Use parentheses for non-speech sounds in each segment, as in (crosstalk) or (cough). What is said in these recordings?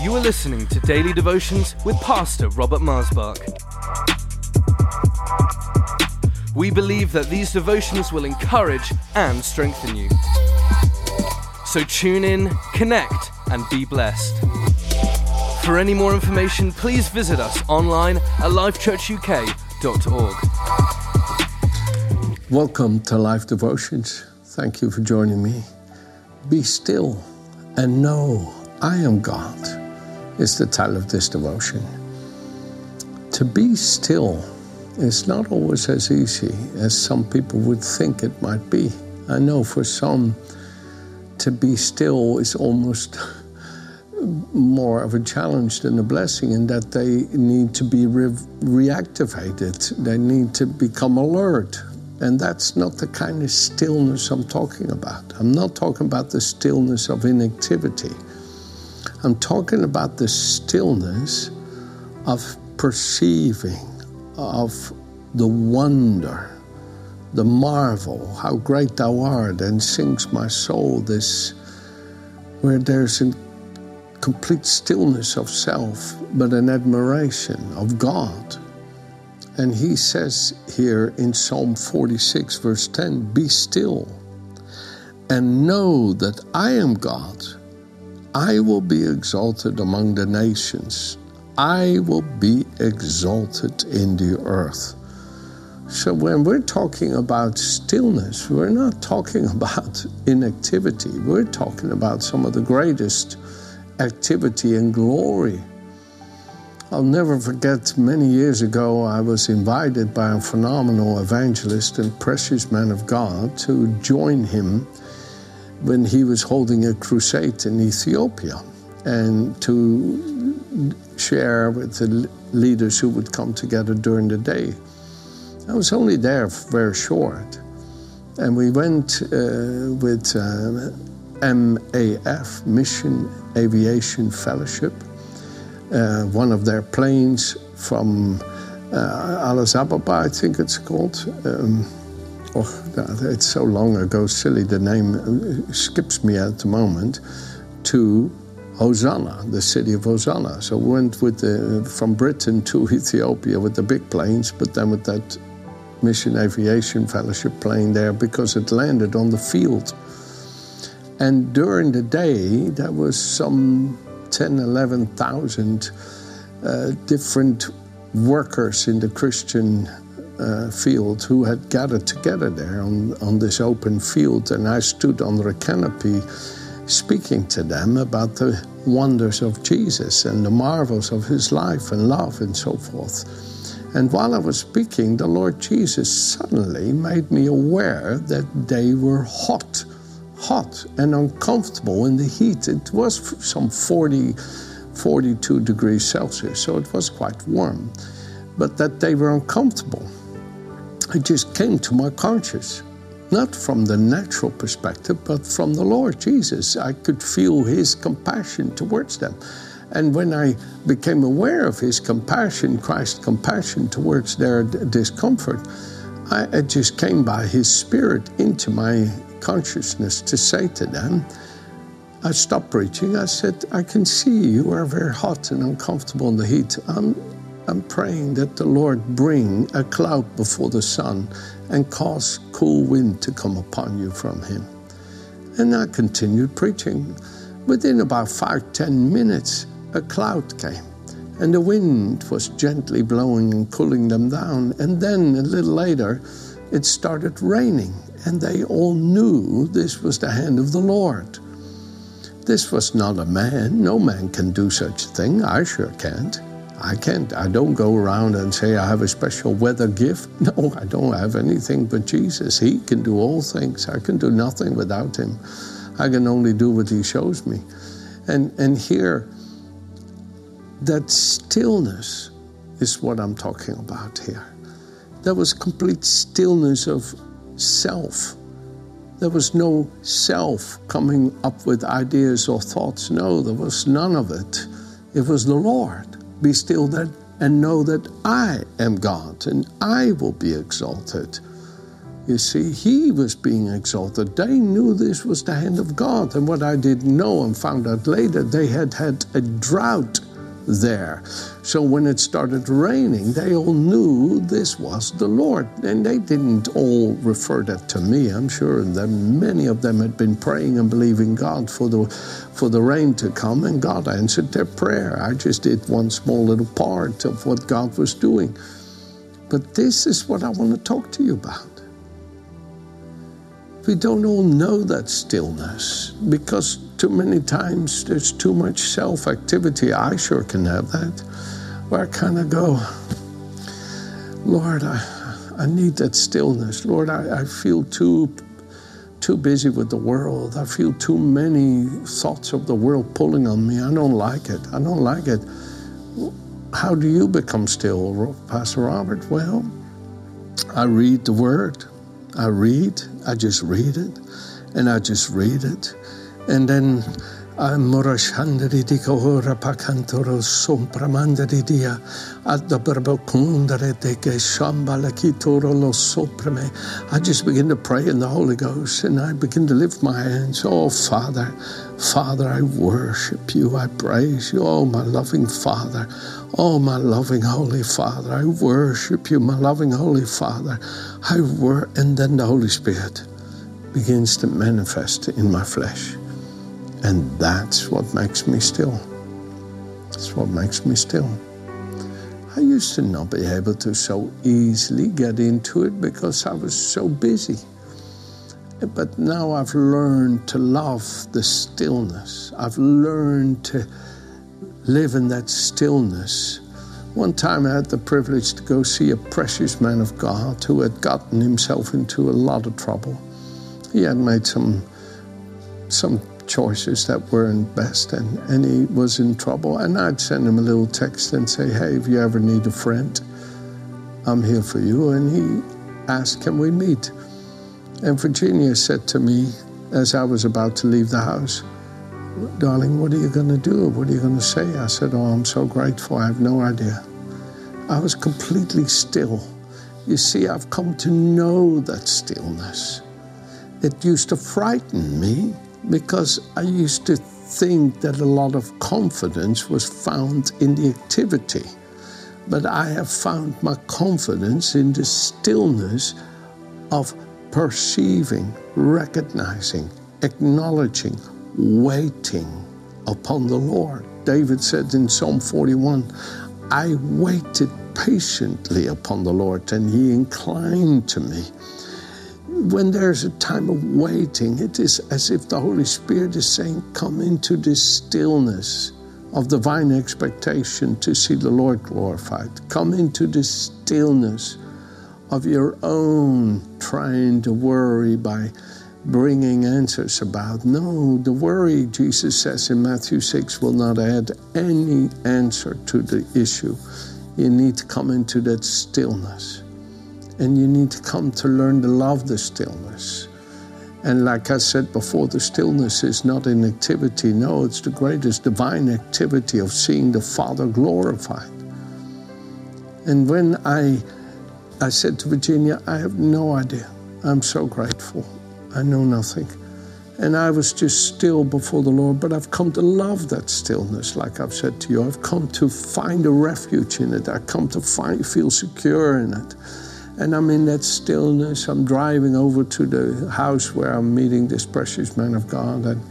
You are listening to Daily Devotions with Pastor Robert Maasbach. We believe that these devotions will encourage and strengthen you. So tune in, connect, and be blessed. For any more information, please visit us online at lifechurchuk.org. Welcome to Life Devotions. Thank you for joining me. Be still and know I am God is the title of this devotion. To be still is not always as easy as some people would think it might be. I know for some, to be still is almost (laughs) more of a challenge than a blessing in that they need to be re- reactivated. They need to become alert. And that's not the kind of stillness I'm talking about. I'm not talking about the stillness of inactivity. I'm talking about the stillness of perceiving, of the wonder, the marvel, how great thou art, and sings my soul this, where there's a complete stillness of self, but an admiration of God. And he says here in Psalm 46, verse 10 Be still and know that I am God. I will be exalted among the nations. I will be exalted in the earth. So, when we're talking about stillness, we're not talking (laughs) about inactivity. We're talking about some of the greatest activity and glory. I'll never forget many years ago, I was invited by a phenomenal evangelist and precious man of God to join him when he was holding a crusade in Ethiopia and to share with the leaders who would come together during the day. I was only there for very short. And we went uh, with uh, MAF, Mission Aviation Fellowship, uh, one of their planes from uh, Addis Ababa, I think it's called. Um, oh, it's so long ago, silly, the name uh, skips me at the moment, to Hosanna, the city of Hosanna. So we went with the, from Britain to (laughs) Ethiopia with the big planes, but then with that Mission Aviation Fellowship plane there because it landed on the field. And during the day, there was some 10, 11,000 uh, different workers in the Christian uh, field who had gathered together there on, on this open field. And I stood under a canopy speaking to them about the wonders of Jesus and the marvels of his life and love and so forth. And while I was speaking, the Lord Jesus suddenly made me aware that they were hot, hot and uncomfortable in the heat. It was some 40, 42 degrees Celsius, so it was quite warm, but that they were uncomfortable. It just came to my conscience, not from the natural perspective, but from the Lord Jesus. I could feel His compassion towards them. And when I became aware of his compassion, Christ's compassion towards their discomfort, I, it just came by his spirit into my consciousness to say to them, I stopped preaching. I said, I can see you are very hot and uncomfortable in the heat. I'm, I'm praying that the Lord bring a cloud before the sun and cause cool wind to come upon you from him. And I continued preaching. Within about five, ten minutes, a cloud came, and the wind was gently blowing and cooling them down. And then a little later, it started raining, and they all knew this was the hand of the Lord. This was not a man. No man can do such a thing. I sure can't. I can't. I don't go around and say I have a special weather gift. (laughs) No, I don't have anything but Jesus. He can do all things. I can do nothing without Him. I can only do what He shows me. And, and here, that stillness is what I'm talking about here. There was complete stillness of self. There was no self coming up with ideas or thoughts. No, there was none of it. It was the Lord. Be still that and know that I am God and I will be exalted. You see, he was being exalted. They knew this was the hand of God. And what I didn't know and found out later, they had had a drought there. So when it started raining, they all knew this was the Lord. And they didn't all refer that to me. I'm sure that many of them had been praying and believing God for the for the rain to come, and God answered their prayer. I just did one small little part of what God was doing. But this is what I want to talk to you about. We don't all know that stillness because too many times there's too much self activity. I sure can have that, where can I go, Lord, I, I need that stillness. Lord, I, I feel too too busy with the world. I feel too many thoughts of the world pulling on me. I don't like it. I don't like it. How do you become still, Pastor Robert? Well, I read the Word. I read, I just read it, and I just read it. And then Morashandari di Kahora Pakantoro Sompramandari dia Adda Barbakundare de que Shambala Kitoro lo Soprame. I just begin to pray in the Holy Ghost and I begin to lift my hands. Oh Father, Father, I worship you, I praise you. Oh my loving Father. Oh, my loving Holy Father, I worship you, my loving Holy Father. I wor- and then the Holy Spirit begins to manifest in my flesh. And that's what makes me still. That's what makes me still. I used to not be able to so easily get into it because I was so busy. But now I've learned to love the stillness. I've learned to live in that stillness. One time I had the privilege to go see a precious man of God who had gotten himself into a lot of trouble. He had made some some choices that weren't best and, and he was in trouble. And I'd send him a little text and say, Hey, if you ever need a friend, I'm here for you. And he asked, Can we meet? And Virginia said to me as I was about to leave the house, darling, what are you going to do? What are you going to say? I said, Oh, I'm so grateful. I have no idea. I was completely still. You see, I've come to know that stillness. It used to frighten me because I used to think that a lot of confidence was found in the activity. But I have found my confidence in the stillness of perceiving, recognizing, acknowledging, waiting upon the Lord. David said in Psalm 41, I waited patiently upon the Lord, and he inclined to me. When there's a time of waiting, it is as if the Holy Spirit is saying, Come into this stillness of divine expectation to see the Lord glorified. Come into this stillness of your own trying to worry by bringing answers about. No, the worry, Jesus says in Matthew 6, will not add any answer to the issue. You need to come into that stillness. And you need to come to learn to love the stillness. And like I said before, the stillness is not an activity. No, it's the greatest divine activity of seeing the Father glorified. And when I, I said to Virginia, I have no idea. I'm so grateful. I know nothing. And I was just still before the Lord, but I've come to love that stillness, like I've said to you. I've come to find a refuge in it. I've come to find, feel secure in it. And I'm in that stillness. I'm driving over to the house where I'm meeting this precious man of God. And,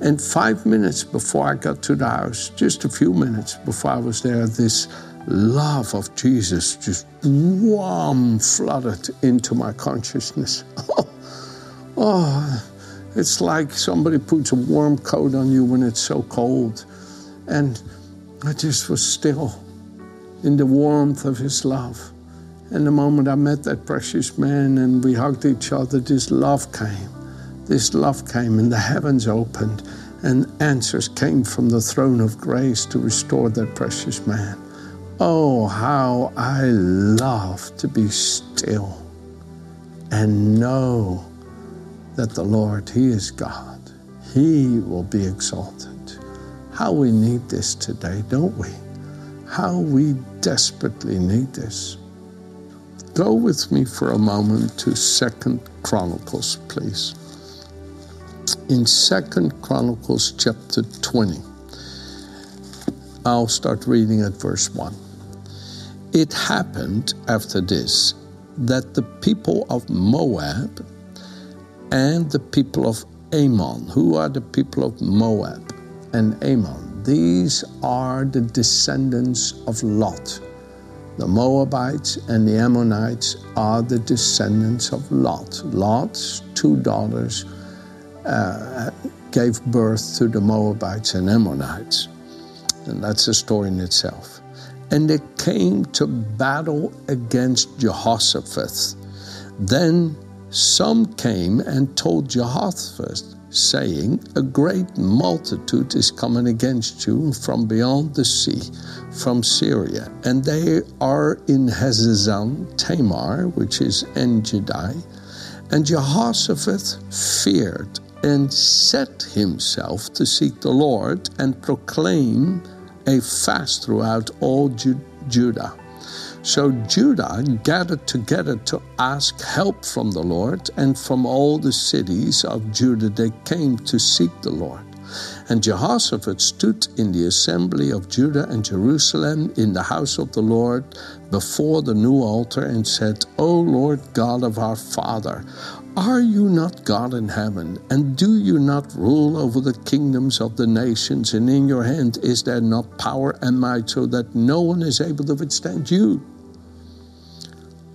and five minutes before I got to the house, just a few minutes before I was there, this love of Jesus just warm flooded into my consciousness. (laughs) Oh, oh, it's like somebody puts a warm coat on you when it's so cold. And I just was still in the warmth of his love. And the moment I met that precious man and we hugged each other, this love came. This love came, and the heavens opened, and answers came from the throne of grace to restore that precious man. Oh, how I love to be still and know that the Lord, He is God. He will be exalted. How we need this today, don't we? How we desperately need this. Go with me for a moment to Second Chronicles, please. In Second Chronicles chapter 20, I'll start reading at verse 1. It happened after this that the people of Moab and the people of Ammon, who are the people of Moab and Ammon, these are the descendants of Lot. The Moabites and the Ammonites are the descendants of Lot. Lot's two daughters uh, gave birth to the Moabites and Ammonites. And that's a story in itself. And they came to battle against Jehoshaphat. Then some came and told Jehoshaphat, saying, A great multitude is coming against you from beyond the sea, from Syria, and they are in Hazazon Tamar, which is Engedi. And Jehoshaphat feared and set himself to seek the Lord and proclaim a fast throughout all Ju- Judah. So Judah gathered together to ask help from the Lord, and from all the cities of Judah they came to seek the Lord. And Jehoshaphat stood in the assembly of Judah and Jerusalem in the house of the Lord before the new altar and said, O Lord God of our Father, are you not God in heaven? And do you not rule over the kingdoms of the nations? And in your hand is there not power and might so that no one is able to withstand you?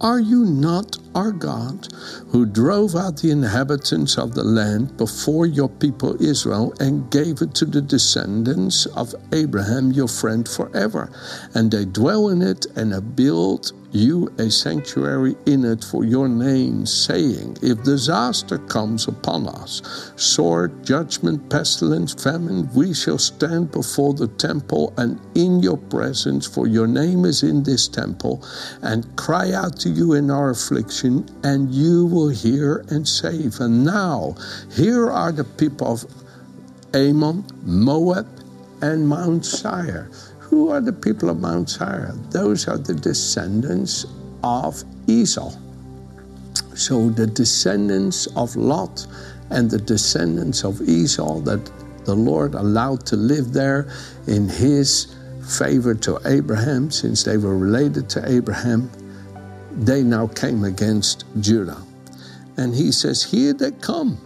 Are you not our God, who drove out the inhabitants of the land before your people Israel and gave it to the descendants of Abraham your friend forever? And they dwell in it and have built you a sanctuary in it for your name, saying, If disaster comes upon us, sword, judgment, pestilence, famine, we shall stand before the temple and in your presence, for your name is in this temple, and cry out to you in our affliction, and you will hear and save. And now, here are the people of Ammon, Moab, and Mount Seir who are the people of Mount Seir? Those are the descendants of Esau. So the descendants of Lot and the descendants of Esau that the Lord allowed to live there in his favor to Abraham, since they were related to Abraham, they now came against Judah. And he says, Here they come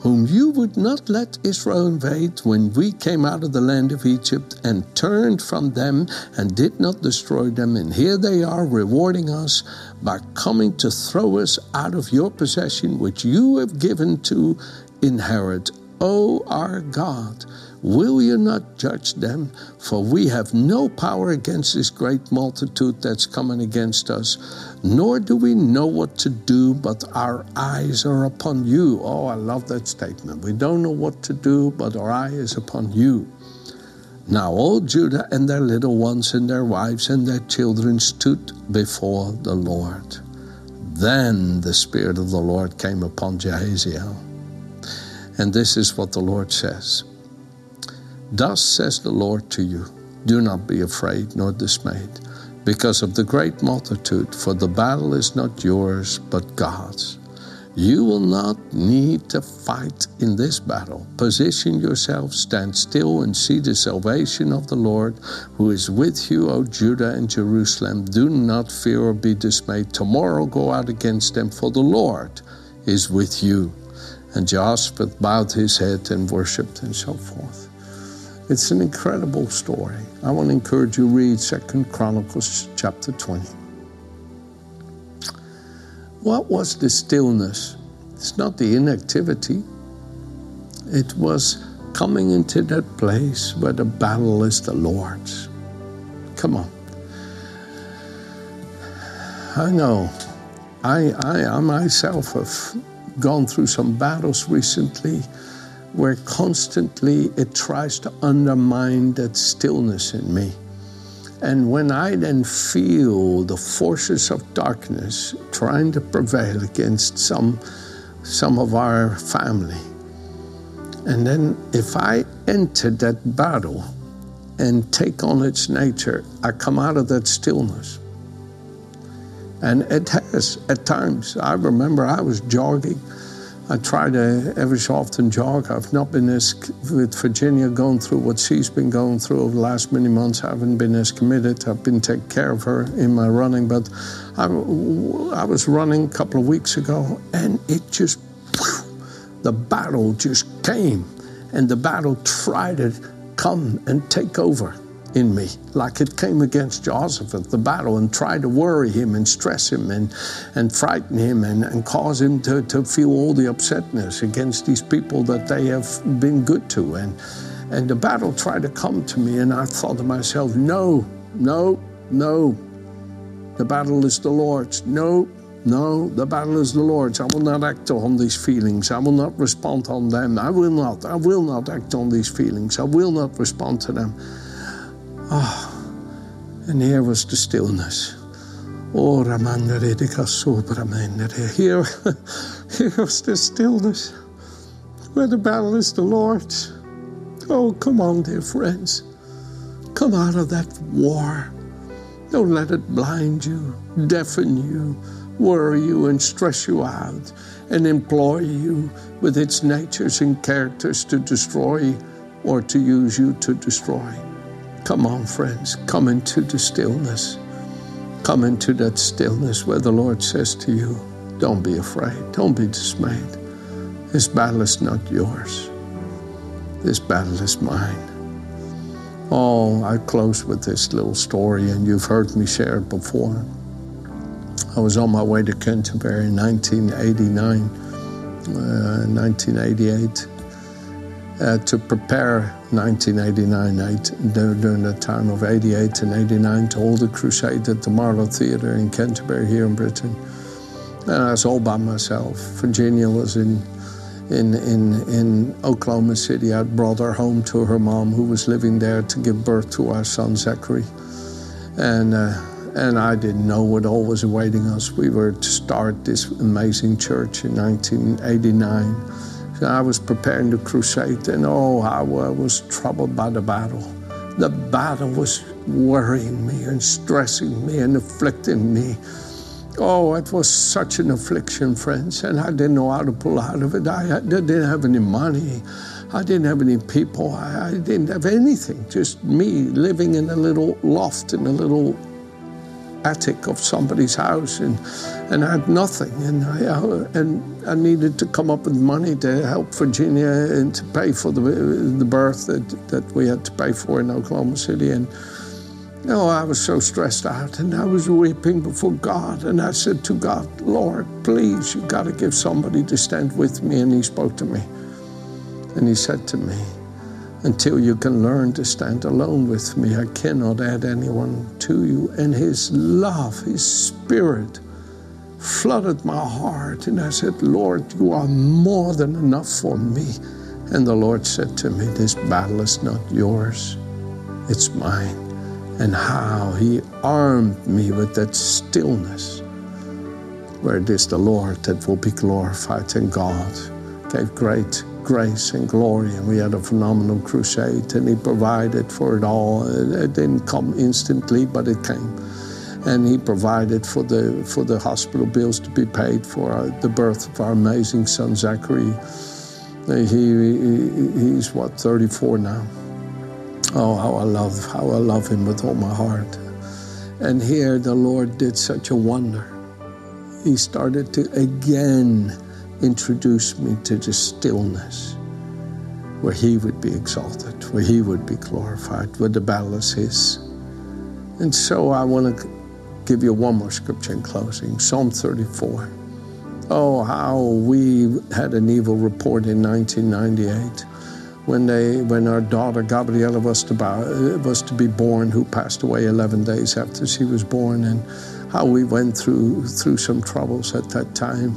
whom you would not let Israel invade when we came out of the land of Egypt and turned from them and did not destroy them. And here they are rewarding us by coming to throw us out of your possession, which you have given to inherit. O our God, Will you not judge them? For we have no power against this great multitude that's coming against us, nor do we know what to do, but our eyes are upon you. Oh, I love that statement. We don't know what to do, but our eye is upon you. Now all Judah and their little ones and their wives and their children stood before the Lord. Then the Spirit of the Lord came upon Jahaziel. And this is what the Lord says. Thus says the Lord to you Do not be afraid nor dismayed because of the great multitude, for the battle is not yours, but God's. You will not need to fight in this battle. Position yourself, stand still, and see the salvation of the Lord who is with you, O Judah and Jerusalem. Do not fear or be dismayed. Tomorrow go out against them, for the Lord is with you. And Jehoshaphat bowed his head and worshipped and so forth. It's an incredible story. I want to encourage you to read Second Chronicles chapter 20. What was the stillness? It's not the inactivity. It was coming into that place where the battle is the Lord's. Come on. I know. I, I, I myself have gone through some battles recently where constantly it tries to undermine that stillness in me. And when I then feel the forces of darkness trying to prevail against some, some of our family, and then if I enter that battle and take on its nature, I come out of that stillness. And it has at times. I remember I was jogging. I try to every so often jog. I've not been as, with Virginia going through what she's been going through over the last many months. I haven't been as committed. I've been taking care of her in my running. But I, I was running a couple of weeks ago and it just, the battle just came. And the battle tried to come and take over in me, like it came against Joseph at the battle and tried to worry him and stress him and, and frighten him and, and cause him to, to feel all the upsetness against these people that they have been good to. And, and the battle tried to come to me, and I thought to myself, no, no, no. The battle is the Lord's. No, no, the battle is the Lord's. I will not act on these feelings. I will not respond on them. I will not. I will not act on these feelings. I will not respond to them. Ah, and here was the stillness. Oh, here, (laughs) here was the stillness where the battle is the Lord's. Oh, come on, dear friends. Come out of that war. Don't let it blind you, deafen you, worry you, and stress you out, and employ you with its natures and characters to destroy or to use you to destroy. Come on, friends, come into the stillness. Come into that stillness where the Lord says to you, Don't be afraid, don't be dismayed. This battle is not yours, this battle is mine. Oh, I close with this little story, and you've heard me share it before. I was on my way to Canterbury in 1989, uh, 1988 uh, to prepare 1989 during the time of 88 and 89 to hold a crusade at the Marlowe Theatre in Canterbury here in Britain. And I was all by myself. Virginia was in, in, in, in Oklahoma City. I'd brought her home to her mom, who was living there to give birth to our son Zachary. And, uh, and I didn't know what all was awaiting us. We were to start this amazing church in 1989 I was preparing to crusade, and oh, I was troubled by the battle. The battle was worrying me and stressing me and afflicting me. Oh, it was such an affliction, friends, and I didn't know how to pull out of it. I didn't have any money. I didn't have any people. I didn't have anything. Just me living in a little loft in a little attic of somebody's house and, and I had nothing. And I, uh, and I needed to come up with money to help Virginia and to pay for the, the birth that, that we had to pay for in Oklahoma City. And know, I was so stressed out and I was weeping before God. And I said to God, Lord, please, you got to give somebody to stand with me. And He spoke to me. And He said to me, until you can learn to stand alone with me. I cannot add anyone to you. And His love, His Spirit, flooded my heart. And I said, Lord, you are more than enough for me. And the Lord said to me, This battle is not yours, it's mine. And how He armed me with that stillness, where it is the Lord that will be glorified, and God gave great grace and glory, and we had a phenomenal crusade, and He provided for it all. It didn't come instantly, but it came. And He provided for the, for the hospital bills to be paid for our, the birth of our amazing son, Zachary. Uh, he, he, he's what, 34 now. Oh, how I love, how I love him with all my heart. And here the Lord did such a wonder. He started to again introduce me to the stillness where He would be exalted, where He would be glorified, where the battle is His. And so I want to give you one more scripture in closing Psalm 34. Oh, how we had an evil report in 1998 when they when our daughter Gabriella was to, was to be born, who passed away 11 days after she was born, and how we went through through some troubles at that time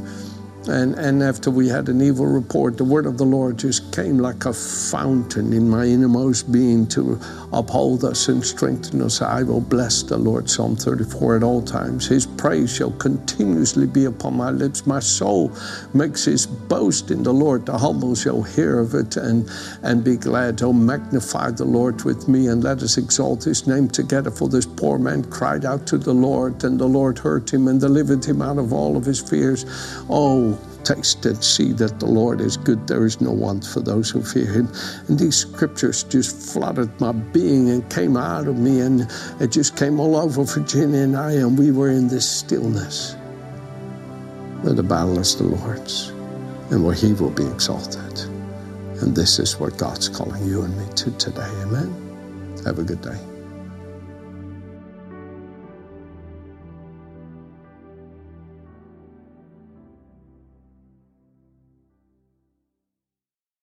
And, and after we had an evil report, the word of the Lord just came like a fountain in my innermost being to uphold us and strengthen us. I will bless the Lord, Psalm 34, at all times. His praise shall continuously be upon my lips. My soul makes his boast in the Lord. The humble shall hear of it and, and be glad. Oh, magnify the Lord with me and let us exalt his name together. For this poor man cried out to the Lord, and the Lord heard him and delivered him out of all of his fears. Oh, taste and see that the Lord is good. There is no want for those who fear him. And these scriptures just flooded my being and came out of me, and it just came all over Virginia and I, and we were in this stillness where the battle is the Lord's and where he will be exalted. And this is what God's calling you and me to today. Amen. Have a good day.